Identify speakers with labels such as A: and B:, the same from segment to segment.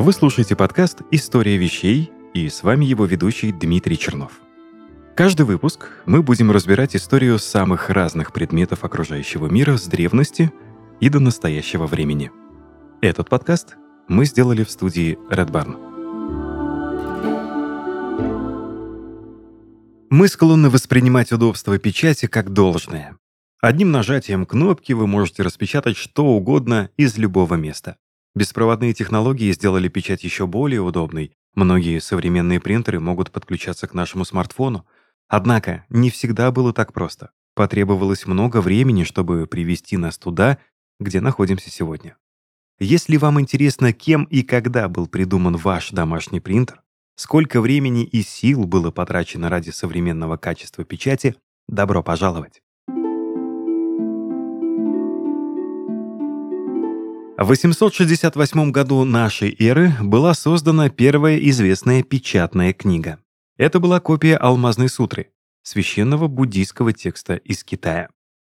A: Вы слушаете подкаст «История вещей» и с вами его ведущий Дмитрий Чернов. Каждый выпуск мы будем разбирать историю самых разных предметов окружающего мира с древности и до настоящего времени. Этот подкаст мы сделали в студии Red Barn. Мы склонны воспринимать удобство печати как должное. Одним нажатием кнопки вы можете распечатать что угодно из любого места. Беспроводные технологии сделали печать еще более удобной. Многие современные принтеры могут подключаться к нашему смартфону. Однако не всегда было так просто. Потребовалось много времени, чтобы привести нас туда, где находимся сегодня. Если вам интересно, кем и когда был придуман ваш домашний принтер, сколько времени и сил было потрачено ради современного качества печати, добро пожаловать! В 868 году нашей эры была создана первая известная печатная книга. Это была копия Алмазной сутры, священного буддийского текста из Китая.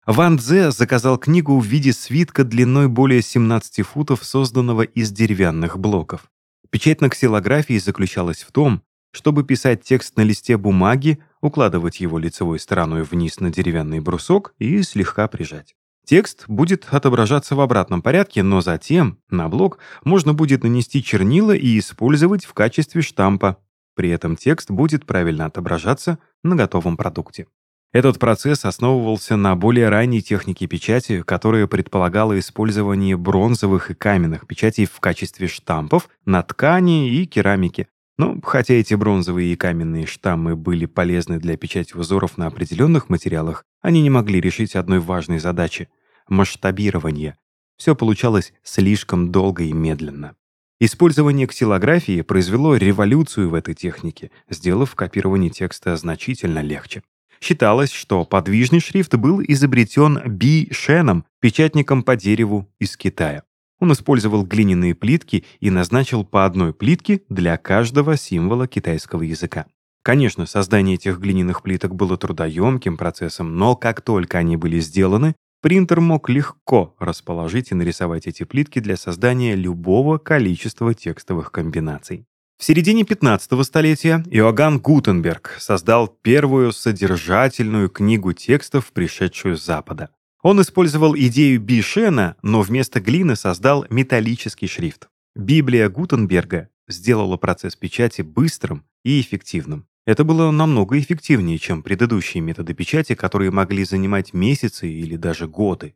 A: Ван Дзе заказал книгу в виде свитка длиной более 17 футов, созданного из деревянных блоков. Печать на ксилографии заключалась в том, чтобы писать текст на листе бумаги, укладывать его лицевой стороной вниз на деревянный брусок и слегка прижать. Текст будет отображаться в обратном порядке, но затем на блок можно будет нанести чернила и использовать в качестве штампа. При этом текст будет правильно отображаться на готовом продукте. Этот процесс основывался на более ранней технике печати, которая предполагала использование бронзовых и каменных печатей в качестве штампов на ткани и керамике, ну, хотя эти бронзовые и каменные штаммы были полезны для печати узоров на определенных материалах, они не могли решить одной важной задачи — масштабирования. Все получалось слишком долго и медленно. Использование ксилографии произвело революцию в этой технике, сделав копирование текста значительно легче. Считалось, что подвижный шрифт был изобретен Би Шеном, печатником по дереву из Китая. Он использовал глиняные плитки и назначил по одной плитке для каждого символа китайского языка. Конечно, создание этих глиняных плиток было трудоемким процессом, но как только они были сделаны, принтер мог легко расположить и нарисовать эти плитки для создания любого количества текстовых комбинаций. В середине 15 столетия Иоганн Гутенберг создал первую содержательную книгу текстов, пришедшую с Запада. Он использовал идею Бишена, но вместо глины создал металлический шрифт. Библия Гутенберга сделала процесс печати быстрым и эффективным. Это было намного эффективнее, чем предыдущие методы печати, которые могли занимать месяцы или даже годы.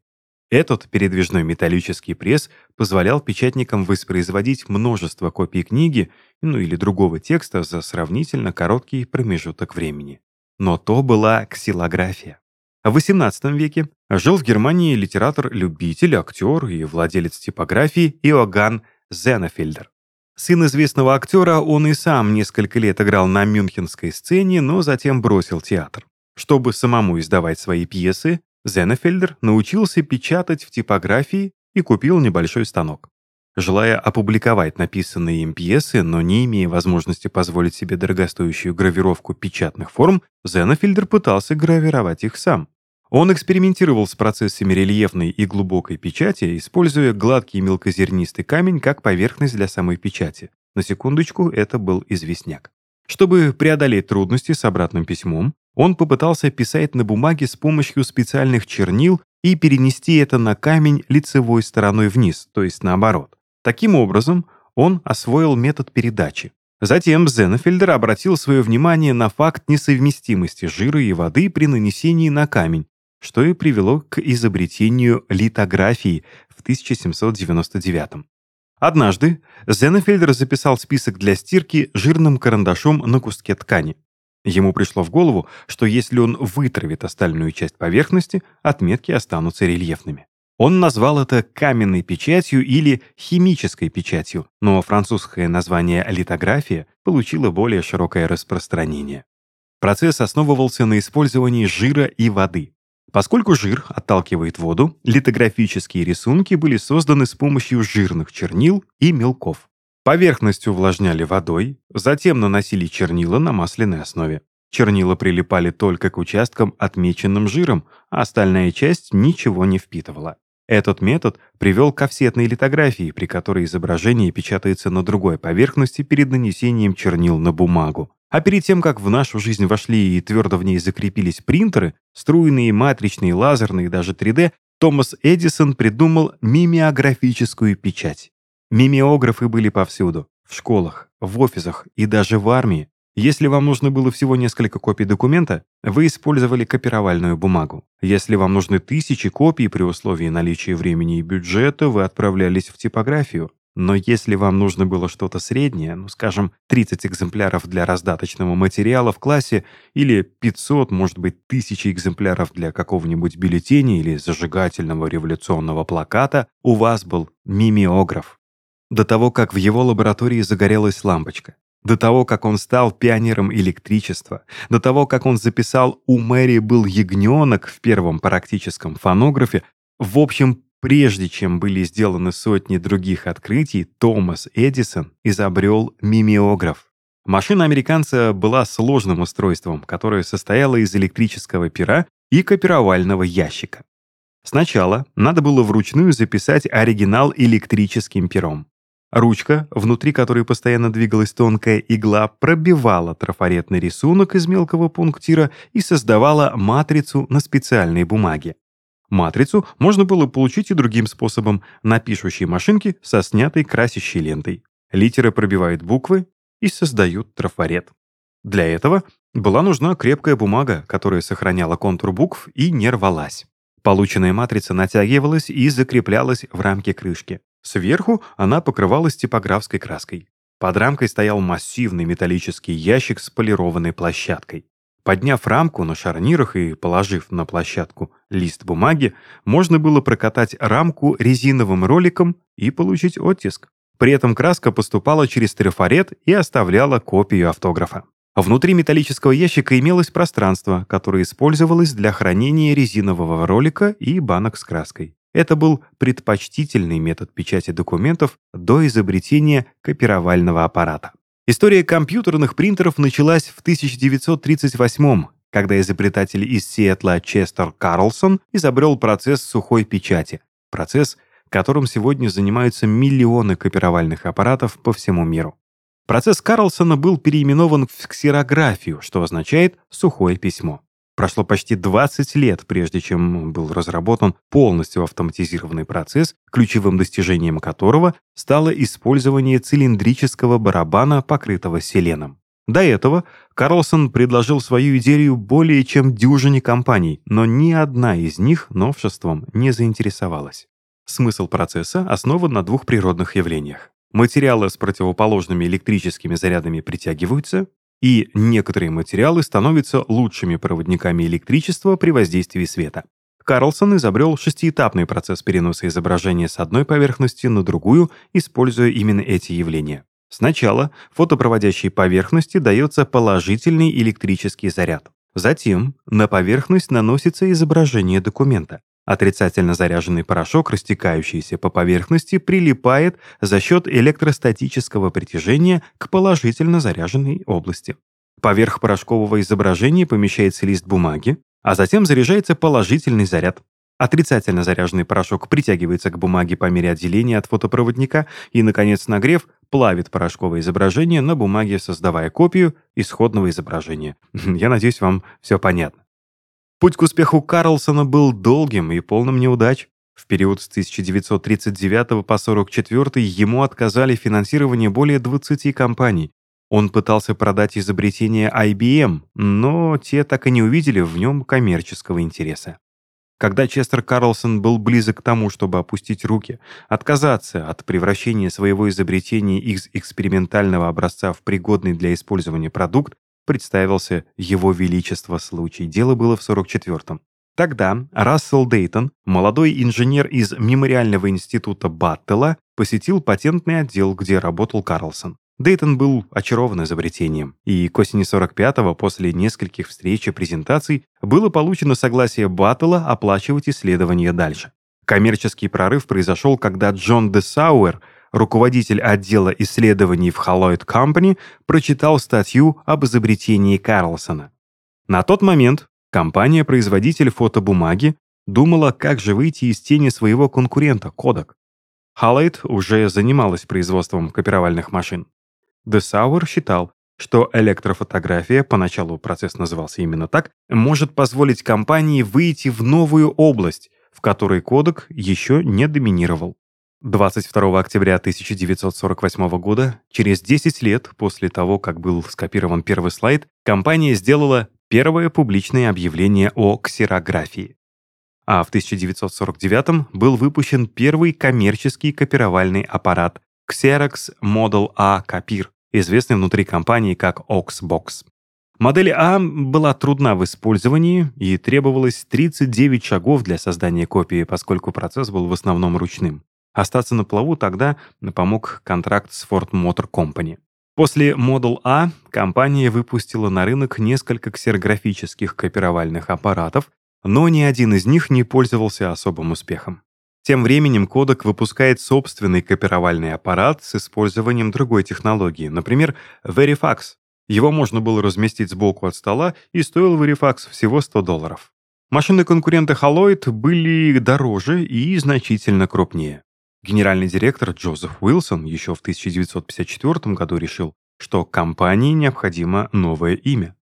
A: Этот передвижной металлический пресс позволял печатникам воспроизводить множество копий книги ну или другого текста за сравнительно короткий промежуток времени. Но то была ксилография. В XVIII веке жил в Германии литератор-любитель, актер и владелец типографии Иоганн Зенефельдер. Сын известного актера, он и сам несколько лет играл на мюнхенской сцене, но затем бросил театр. Чтобы самому издавать свои пьесы, Зенефельдер научился печатать в типографии и купил небольшой станок. Желая опубликовать написанные им пьесы, но не имея возможности позволить себе дорогостоящую гравировку печатных форм, Зенефельдер пытался гравировать их сам. Он экспериментировал с процессами рельефной и глубокой печати, используя гладкий мелкозернистый камень как поверхность для самой печати. На секундочку, это был известняк. Чтобы преодолеть трудности с обратным письмом, он попытался писать на бумаге с помощью специальных чернил и перенести это на камень лицевой стороной вниз, то есть наоборот. Таким образом, он освоил метод передачи. Затем Зенефельдер обратил свое внимание на факт несовместимости жира и воды при нанесении на камень, что и привело к изобретению литографии в 1799 Однажды Зенефельдер записал список для стирки жирным карандашом на куске ткани. Ему пришло в голову, что если он вытравит остальную часть поверхности, отметки останутся рельефными. Он назвал это каменной печатью или химической печатью, но французское название литография получило более широкое распространение. Процесс основывался на использовании жира и воды. Поскольку жир отталкивает воду, литографические рисунки были созданы с помощью жирных чернил и мелков. Поверхность увлажняли водой, затем наносили чернила на масляной основе. Чернила прилипали только к участкам, отмеченным жиром, а остальная часть ничего не впитывала. Этот метод привел к офсетной литографии, при которой изображение печатается на другой поверхности перед нанесением чернил на бумагу. А перед тем, как в нашу жизнь вошли и твердо в ней закрепились принтеры, струйные, матричные, лазерные, даже 3D, Томас Эдисон придумал мимеографическую печать. Мимеографы были повсюду. В школах, в офисах и даже в армии. Если вам нужно было всего несколько копий документа, вы использовали копировальную бумагу. Если вам нужны тысячи копий при условии наличия времени и бюджета, вы отправлялись в типографию. Но если вам нужно было что-то среднее, ну, скажем, 30 экземпляров для раздаточного материала в классе или 500, может быть, 1000 экземпляров для какого-нибудь бюллетеня или зажигательного революционного плаката, у вас был мимеограф. До того, как в его лаборатории загорелась лампочка, до того, как он стал пионером электричества, до того, как он записал «У Мэри был ягненок» в первом практическом фонографе, в общем, прежде чем были сделаны сотни других открытий, Томас Эдисон изобрел мимеограф. Машина американца была сложным устройством, которое состояло из электрического пера и копировального ящика. Сначала надо было вручную записать оригинал электрическим пером. Ручка, внутри которой постоянно двигалась тонкая игла, пробивала трафаретный рисунок из мелкого пунктира и создавала матрицу на специальной бумаге. Матрицу можно было получить и другим способом на пишущей машинке со снятой красящей лентой. Литеры пробивают буквы и создают трафарет. Для этого была нужна крепкая бумага, которая сохраняла контур букв и не рвалась. Полученная матрица натягивалась и закреплялась в рамке крышки. Сверху она покрывалась типографской краской. Под рамкой стоял массивный металлический ящик с полированной площадкой. Подняв рамку на шарнирах и положив на площадку лист бумаги, можно было прокатать рамку резиновым роликом и получить оттиск. При этом краска поступала через трафарет и оставляла копию автографа. Внутри металлического ящика имелось пространство, которое использовалось для хранения резинового ролика и банок с краской. Это был предпочтительный метод печати документов до изобретения копировального аппарата. История компьютерных принтеров началась в 1938 когда изобретатель из Сиэтла Честер Карлсон изобрел процесс сухой печати. Процесс, которым сегодня занимаются миллионы копировальных аппаратов по всему миру. Процесс Карлсона был переименован в ксерографию, что означает «сухое письмо». Прошло почти 20 лет, прежде чем был разработан полностью автоматизированный процесс, ключевым достижением которого стало использование цилиндрического барабана, покрытого селеном. До этого Карлсон предложил свою идею более чем дюжине компаний, но ни одна из них новшеством не заинтересовалась. Смысл процесса основан на двух природных явлениях. Материалы с противоположными электрическими зарядами притягиваются, и некоторые материалы становятся лучшими проводниками электричества при воздействии света. Карлсон изобрел шестиэтапный процесс переноса изображения с одной поверхности на другую, используя именно эти явления. Сначала фотопроводящей поверхности дается положительный электрический заряд. Затем на поверхность наносится изображение документа. Отрицательно заряженный порошок, растекающийся по поверхности, прилипает за счет электростатического притяжения к положительно заряженной области. Поверх порошкового изображения помещается лист бумаги, а затем заряжается положительный заряд. Отрицательно заряженный порошок притягивается к бумаге по мере отделения от фотопроводника и, наконец, нагрев, плавит порошковое изображение на бумаге, создавая копию исходного изображения. Я надеюсь, вам все понятно. Путь к успеху Карлсона был долгим и полным неудач. В период с 1939 по 1944 ему отказали в финансировании более 20 компаний. Он пытался продать изобретение IBM, но те так и не увидели в нем коммерческого интереса. Когда Честер Карлсон был близок к тому, чтобы опустить руки, отказаться от превращения своего изобретения из экспериментального образца в пригодный для использования продукт, представился его величество случай. Дело было в 44-м. Тогда Рассел Дейтон, молодой инженер из Мемориального института Баттела, посетил патентный отдел, где работал Карлсон. Дейтон был очарован изобретением, и к осени 45-го, после нескольких встреч и презентаций, было получено согласие Баттела оплачивать исследования дальше. Коммерческий прорыв произошел, когда Джон де Сауэр – руководитель отдела исследований в Halloyd Company, прочитал статью об изобретении Карлсона. На тот момент компания-производитель фотобумаги думала, как же выйти из тени своего конкурента Kodak. Халлейт уже занималась производством копировальных машин. Десауэр считал, что электрофотография, поначалу процесс назывался именно так, может позволить компании выйти в новую область, в которой Kodak еще не доминировал. 22 октября 1948 года, через 10 лет после того, как был скопирован первый слайд, компания сделала первое публичное объявление о ксерографии. А в 1949 был выпущен первый коммерческий копировальный аппарат Xerox Model A Copir, известный внутри компании как Oxbox. Модель А была трудна в использовании и требовалось 39 шагов для создания копии, поскольку процесс был в основном ручным. Остаться на плаву тогда помог контракт с Ford Motor Company. После Model A компания выпустила на рынок несколько ксерографических копировальных аппаратов, но ни один из них не пользовался особым успехом. Тем временем Kodak выпускает собственный копировальный аппарат с использованием другой технологии, например, Verifax. Его можно было разместить сбоку от стола, и стоил Verifax всего 100 долларов. Машины конкурента Haloid были дороже и значительно крупнее. Генеральный директор Джозеф Уилсон еще в 1954 году решил, что компании необходимо новое имя.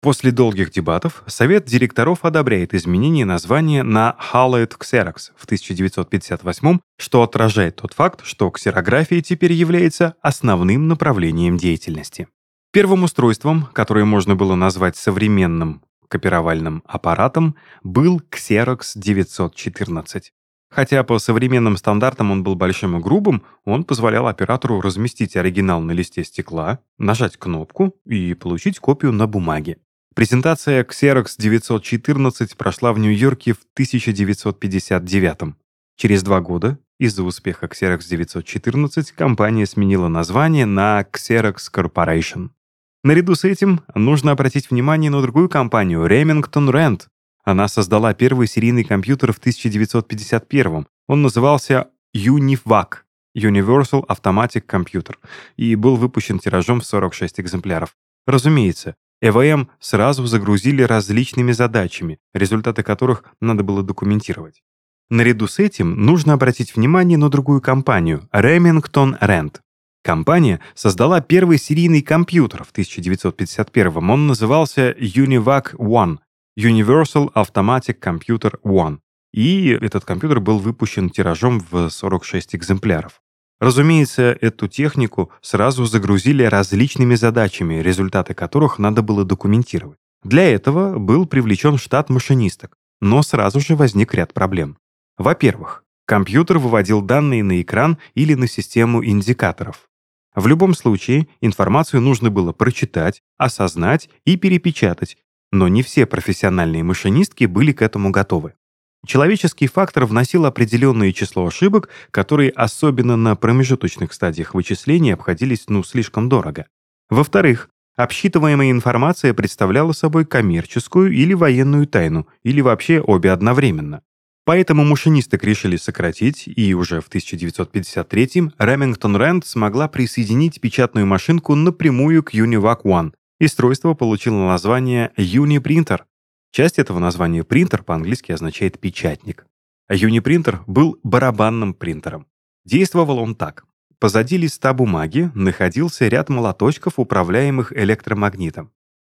A: После долгих дебатов Совет директоров одобряет изменение названия на Hallowed Xerox в 1958, что отражает тот факт, что ксерография теперь является основным направлением деятельности. Первым устройством, которое можно было назвать современным копировальным аппаратом, был Xerox 914. Хотя по современным стандартам он был большим и грубым, он позволял оператору разместить оригинал на листе стекла, нажать кнопку и получить копию на бумаге. Презентация Xerox 914 прошла в Нью-Йорке в 1959 Через два года из-за успеха Xerox 914 компания сменила название на Xerox Corporation. Наряду с этим нужно обратить внимание на другую компанию Remington Rand, она создала первый серийный компьютер в 1951 Он назывался UNIVAC Universal Automatic Computer и был выпущен тиражом в 46 экземпляров. Разумеется, ЭВМ сразу загрузили различными задачами, результаты которых надо было документировать. Наряду с этим нужно обратить внимание на другую компанию – Remington Rand. Компания создала первый серийный компьютер в 1951 Он назывался UNIVAC One Universal Automatic Computer One. И этот компьютер был выпущен тиражом в 46 экземпляров. Разумеется, эту технику сразу загрузили различными задачами, результаты которых надо было документировать. Для этого был привлечен штат машинисток, но сразу же возник ряд проблем. Во-первых, компьютер выводил данные на экран или на систему индикаторов. В любом случае, информацию нужно было прочитать, осознать и перепечатать, но не все профессиональные машинистки были к этому готовы. Человеческий фактор вносил определенное число ошибок, которые особенно на промежуточных стадиях вычисления обходились ну слишком дорого. Во-вторых, обсчитываемая информация представляла собой коммерческую или военную тайну, или вообще обе одновременно. Поэтому машинисток решили сократить, и уже в 1953-м Remington Rand смогла присоединить печатную машинку напрямую к Univac One, Устройство получило название Uniprinter. Часть этого названия принтер по-английски означает «печатник». Uniprinter был барабанным принтером. Действовал он так. Позади листа бумаги находился ряд молоточков, управляемых электромагнитом.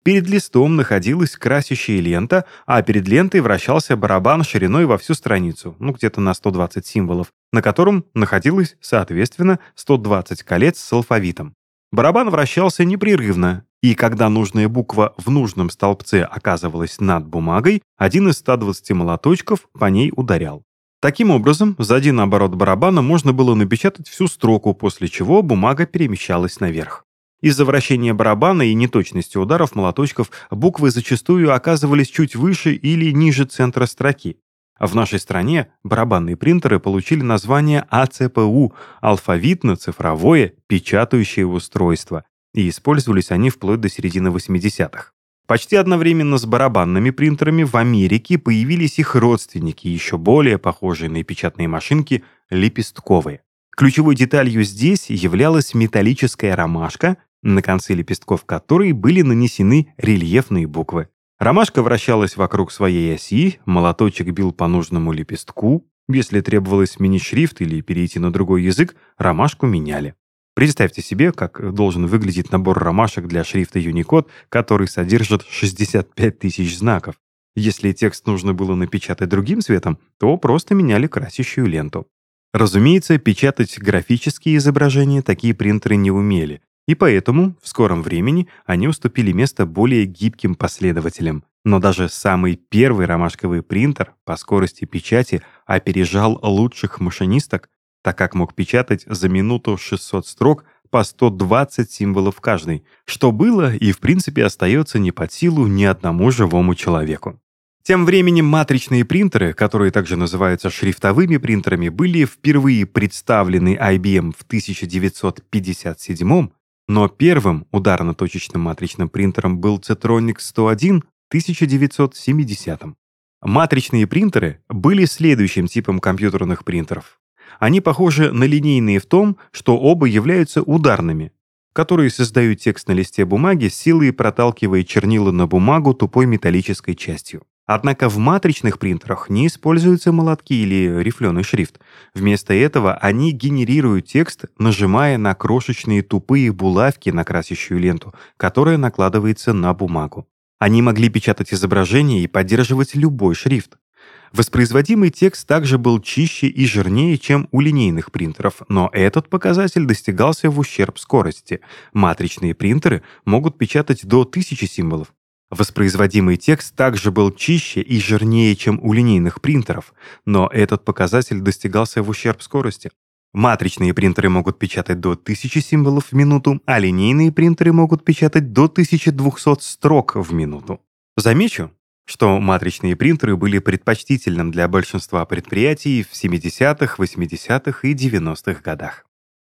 A: Перед листом находилась красящая лента, а перед лентой вращался барабан шириной во всю страницу, ну где-то на 120 символов, на котором находилось, соответственно, 120 колец с алфавитом. Барабан вращался непрерывно, и когда нужная буква в нужном столбце оказывалась над бумагой, один из 120 молоточков по ней ударял. Таким образом, за один оборот барабана можно было напечатать всю строку, после чего бумага перемещалась наверх. Из-за вращения барабана и неточности ударов молоточков буквы зачастую оказывались чуть выше или ниже центра строки. В нашей стране барабанные принтеры получили название АЦПУ – алфавитно-цифровое печатающее устройство, и использовались они вплоть до середины 80-х. Почти одновременно с барабанными принтерами в Америке появились их родственники, еще более похожие на печатные машинки, лепестковые. Ключевой деталью здесь являлась металлическая ромашка, на конце лепестков которой были нанесены рельефные буквы. Ромашка вращалась вокруг своей оси, молоточек бил по нужному лепестку. Если требовалось сменить шрифт или перейти на другой язык, ромашку меняли. Представьте себе, как должен выглядеть набор ромашек для шрифта Unicode, который содержит 65 тысяч знаков. Если текст нужно было напечатать другим цветом, то просто меняли красящую ленту. Разумеется, печатать графические изображения такие принтеры не умели, и поэтому в скором времени они уступили место более гибким последователям. Но даже самый первый ромашковый принтер по скорости печати опережал лучших машинисток так как мог печатать за минуту 600 строк по 120 символов каждый, что было и в принципе остается не под силу ни одному живому человеку. Тем временем матричные принтеры, которые также называются шрифтовыми принтерами, были впервые представлены IBM в 1957 но первым ударно-точечным матричным принтером был Cetronic 101 в 1970 -м. Матричные принтеры были следующим типом компьютерных принтеров. Они похожи на линейные в том, что оба являются ударными, которые создают текст на листе бумаги, силой проталкивая чернила на бумагу тупой металлической частью. Однако в матричных принтерах не используются молотки или рифленый шрифт. Вместо этого они генерируют текст, нажимая на крошечные тупые булавки на красящую ленту, которая накладывается на бумагу. Они могли печатать изображения и поддерживать любой шрифт. Воспроизводимый текст также был чище и жирнее, чем у линейных принтеров, но этот показатель достигался в ущерб скорости. Матричные принтеры могут печатать до 1000 символов. Воспроизводимый текст также был чище и жирнее, чем у линейных принтеров, но этот показатель достигался в ущерб скорости. Матричные принтеры могут печатать до 1000 символов в минуту, а линейные принтеры могут печатать до 1200 строк в минуту. Замечу, что матричные принтеры были предпочтительным для большинства предприятий в 70-х, 80-х и 90-х годах.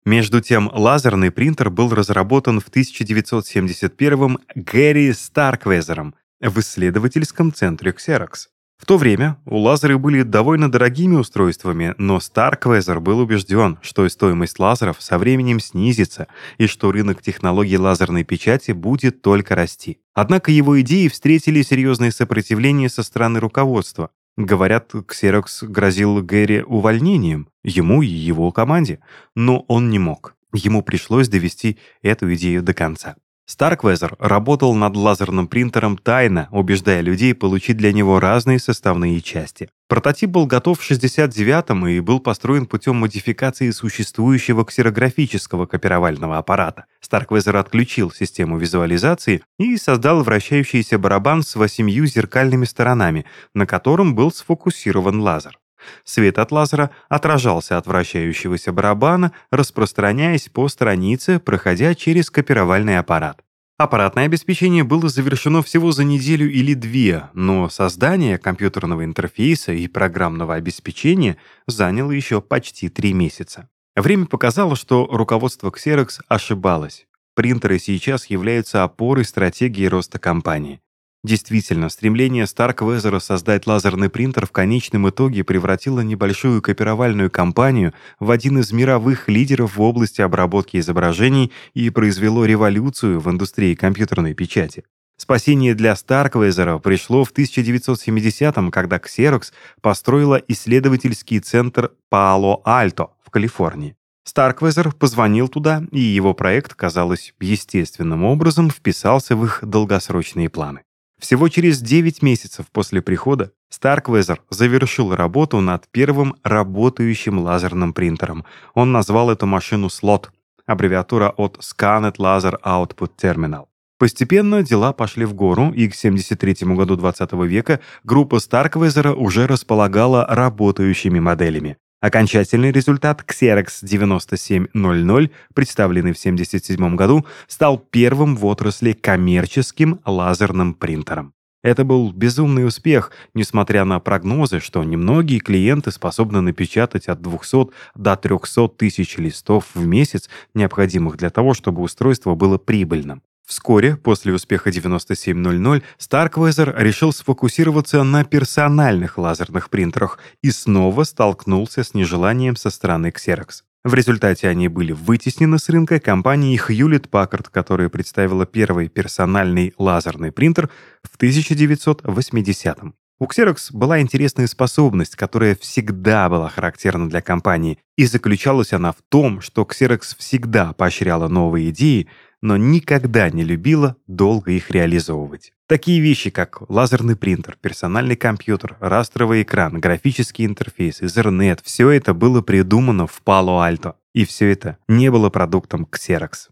A: Между тем, лазерный принтер был разработан в 1971-м Гэри Старквезером в исследовательском центре Xerox. В то время у лазеры были довольно дорогими устройствами, но Старквезер был убежден, что стоимость лазеров со временем снизится и что рынок технологий лазерной печати будет только расти. Однако его идеи встретили серьезное сопротивление со стороны руководства. Говорят, Xerox грозил Гэри увольнением, ему и его команде, но он не мог. Ему пришлось довести эту идею до конца. Старквезер работал над лазерным принтером тайно, убеждая людей получить для него разные составные части. Прототип был готов в 69-м и был построен путем модификации существующего ксерографического копировального аппарата. Старквезер отключил систему визуализации и создал вращающийся барабан с восемью зеркальными сторонами, на котором был сфокусирован лазер. Свет от лазера отражался от вращающегося барабана, распространяясь по странице, проходя через копировальный аппарат. Аппаратное обеспечение было завершено всего за неделю или две, но создание компьютерного интерфейса и программного обеспечения заняло еще почти три месяца. Время показало, что руководство Xerox ошибалось. Принтеры сейчас являются опорой стратегии роста компании. Действительно, стремление Старквезера создать лазерный принтер в конечном итоге превратило небольшую копировальную компанию в один из мировых лидеров в области обработки изображений и произвело революцию в индустрии компьютерной печати. Спасение для Старквезера пришло в 1970-м, когда Xerox построила исследовательский центр Пало-Альто в Калифорнии. Старквезер позвонил туда, и его проект, казалось, естественным образом вписался в их долгосрочные планы. Всего через 9 месяцев после прихода Старквезер завершил работу над первым работающим лазерным принтером. Он назвал эту машину «Слот», аббревиатура от Scanned Laser Output Terminal. Постепенно дела пошли в гору, и к 73 году 20 века группа Старквезера уже располагала работающими моделями. Окончательный результат Xerox 9700, представленный в 1977 году, стал первым в отрасли коммерческим лазерным принтером. Это был безумный успех, несмотря на прогнозы, что немногие клиенты способны напечатать от 200 до 300 тысяч листов в месяц, необходимых для того, чтобы устройство было прибыльным. Вскоре, после успеха 9700, Старквезер решил сфокусироваться на персональных лазерных принтерах и снова столкнулся с нежеланием со стороны Xerox. В результате они были вытеснены с рынка компанией Hewlett-Packard, которая представила первый персональный лазерный принтер в 1980-м. У Xerox была интересная способность, которая всегда была характерна для компании, и заключалась она в том, что Xerox всегда поощряла новые идеи, но никогда не любила долго их реализовывать. Такие вещи, как лазерный принтер, персональный компьютер, растровый экран, графический интерфейс, Ethernet — все это было придумано в Palo-Alto. И все это не было продуктом Xerox.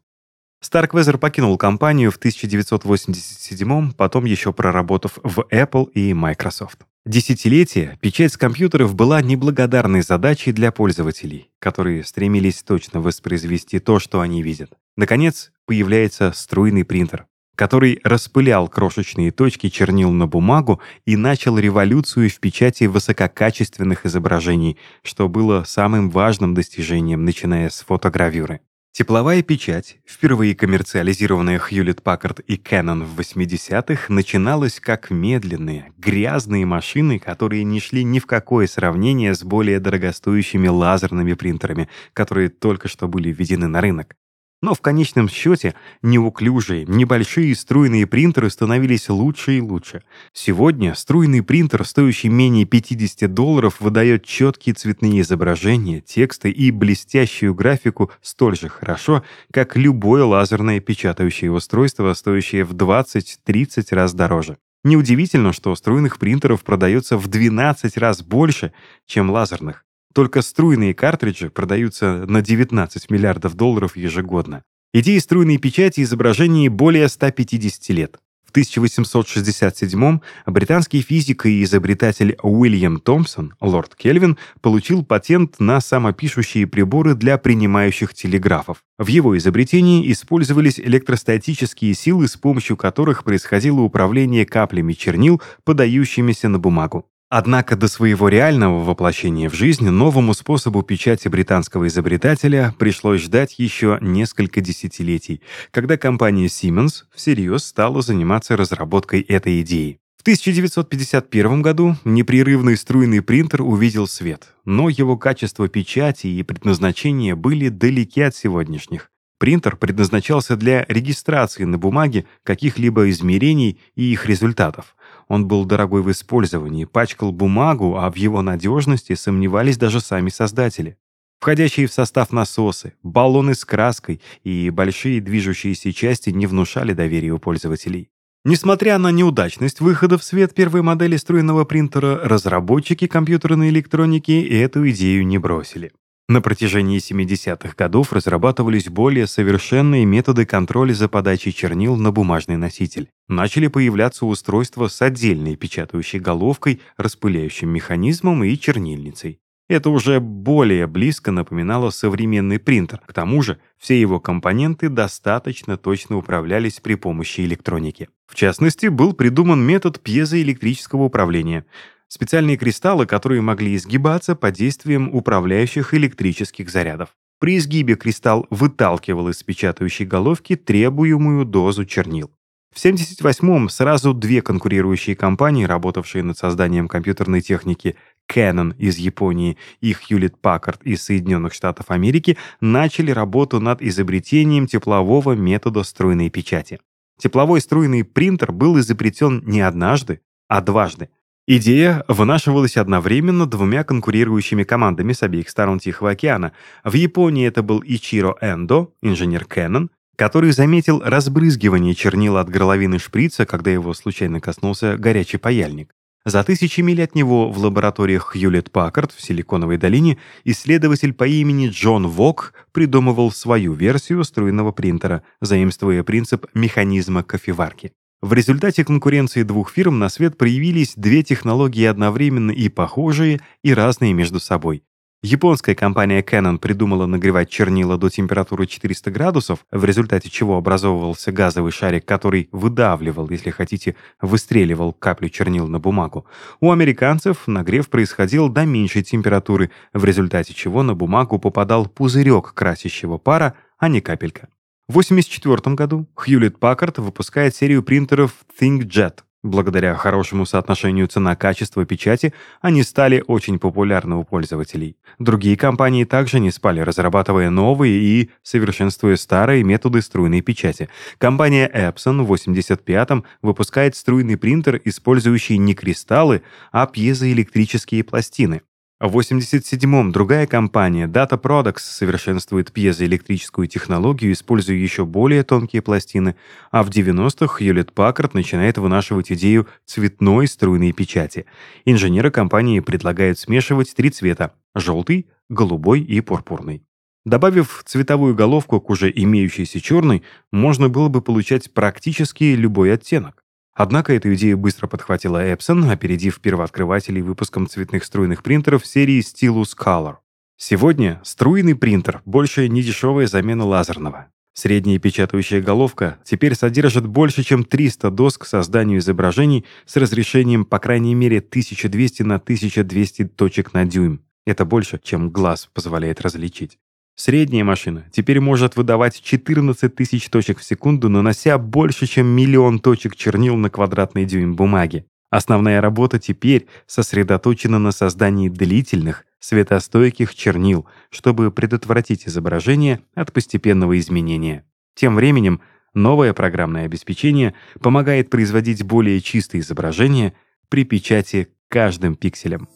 A: Старквезер покинул компанию в 1987 потом еще проработав в Apple и Microsoft. Десятилетия печать с компьютеров была неблагодарной задачей для пользователей, которые стремились точно воспроизвести то, что они видят. Наконец, появляется струйный принтер, который распылял крошечные точки чернил на бумагу и начал революцию в печати высококачественных изображений, что было самым важным достижением, начиная с фотогравюры. Тепловая печать, впервые коммерциализированная Hewlett-Packard и Canon в 80-х, начиналась как медленные, грязные машины, которые не шли ни в какое сравнение с более дорогостоящими лазерными принтерами, которые только что были введены на рынок. Но в конечном счете неуклюжие, небольшие струйные принтеры становились лучше и лучше. Сегодня струйный принтер, стоящий менее 50 долларов, выдает четкие цветные изображения, тексты и блестящую графику столь же хорошо, как любое лазерное печатающее устройство, стоящее в 20-30 раз дороже. Неудивительно, что струйных принтеров продается в 12 раз больше, чем лазерных. Только струйные картриджи продаются на 19 миллиардов долларов ежегодно. Идеи струйной печати изображений более 150 лет. В 1867 британский физик и изобретатель Уильям Томпсон, лорд Кельвин, получил патент на самопишущие приборы для принимающих телеграфов. В его изобретении использовались электростатические силы, с помощью которых происходило управление каплями чернил, подающимися на бумагу. Однако до своего реального воплощения в жизнь новому способу печати британского изобретателя пришлось ждать еще несколько десятилетий, когда компания Siemens всерьез стала заниматься разработкой этой идеи. В 1951 году непрерывный струйный принтер увидел свет, но его качество печати и предназначение были далеки от сегодняшних. Принтер предназначался для регистрации на бумаге каких-либо измерений и их результатов — он был дорогой в использовании, пачкал бумагу, а в его надежности сомневались даже сами создатели. Входящие в состав насосы, баллоны с краской и большие движущиеся части не внушали доверия у пользователей. Несмотря на неудачность выхода в свет первой модели струйного принтера, разработчики компьютерной электроники эту идею не бросили. На протяжении 70-х годов разрабатывались более совершенные методы контроля за подачей чернил на бумажный носитель. Начали появляться устройства с отдельной печатающей головкой, распыляющим механизмом и чернильницей. Это уже более близко напоминало современный принтер. К тому же, все его компоненты достаточно точно управлялись при помощи электроники. В частности, был придуман метод пьезоэлектрического управления — специальные кристаллы, которые могли изгибаться под действием управляющих электрических зарядов. При изгибе кристалл выталкивал из печатающей головки требуемую дозу чернил. В 1978-м сразу две конкурирующие компании, работавшие над созданием компьютерной техники Canon из Японии и Hewlett-Packard из Соединенных Штатов Америки, начали работу над изобретением теплового метода струйной печати. Тепловой струйный принтер был изобретен не однажды, а дважды — Идея вынашивалась одновременно двумя конкурирующими командами с обеих сторон Тихого океана. В Японии это был Ичиро Эндо, инженер Canon, который заметил разбрызгивание чернила от горловины шприца, когда его случайно коснулся горячий паяльник. За тысячи миль от него в лабораториях Хьюлетт-Паккард в Силиконовой долине исследователь по имени Джон Вок придумывал свою версию струйного принтера, заимствуя принцип механизма кофеварки. В результате конкуренции двух фирм на свет проявились две технологии одновременно и похожие, и разные между собой. Японская компания Canon придумала нагревать чернила до температуры 400 градусов, в результате чего образовывался газовый шарик, который выдавливал, если хотите, выстреливал каплю чернил на бумагу. У американцев нагрев происходил до меньшей температуры, в результате чего на бумагу попадал пузырек красящего пара, а не капелька. В 1984 году Hewlett-Packard выпускает серию принтеров ThinkJet. Благодаря хорошему соотношению цена-качество печати они стали очень популярны у пользователей. Другие компании также не спали, разрабатывая новые и совершенствуя старые методы струйной печати. Компания Epson в 85-м выпускает струйный принтер, использующий не кристаллы, а пьезоэлектрические пластины. В 87-м другая компания Data Products совершенствует пьезоэлектрическую технологию, используя еще более тонкие пластины, а в 90-х Hewlett Packard начинает вынашивать идею цветной струйной печати. Инженеры компании предлагают смешивать три цвета – желтый, голубой и пурпурный. Добавив цветовую головку к уже имеющейся черной, можно было бы получать практически любой оттенок. Однако эту идею быстро подхватила Epson, опередив первооткрывателей выпуском цветных струйных принтеров серии Stylus Color. Сегодня струйный принтер больше не дешевая замена лазерного. Средняя печатающая головка теперь содержит больше, чем 300 доск созданию изображений с разрешением по крайней мере 1200 на 1200 точек на дюйм. Это больше, чем глаз позволяет различить. Средняя машина теперь может выдавать 14 тысяч точек в секунду, нанося больше, чем миллион точек чернил на квадратный дюйм бумаги. Основная работа теперь сосредоточена на создании длительных, светостойких чернил, чтобы предотвратить изображение от постепенного изменения. Тем временем новое программное обеспечение помогает производить более чистые изображения при печати каждым пикселем.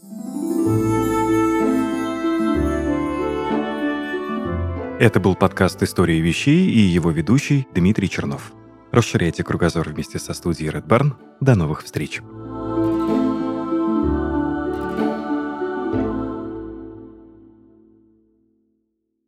A: Это был подкаст «Истории вещей» и его ведущий Дмитрий Чернов. Расширяйте кругозор вместе со студией Red Barn. До новых встреч!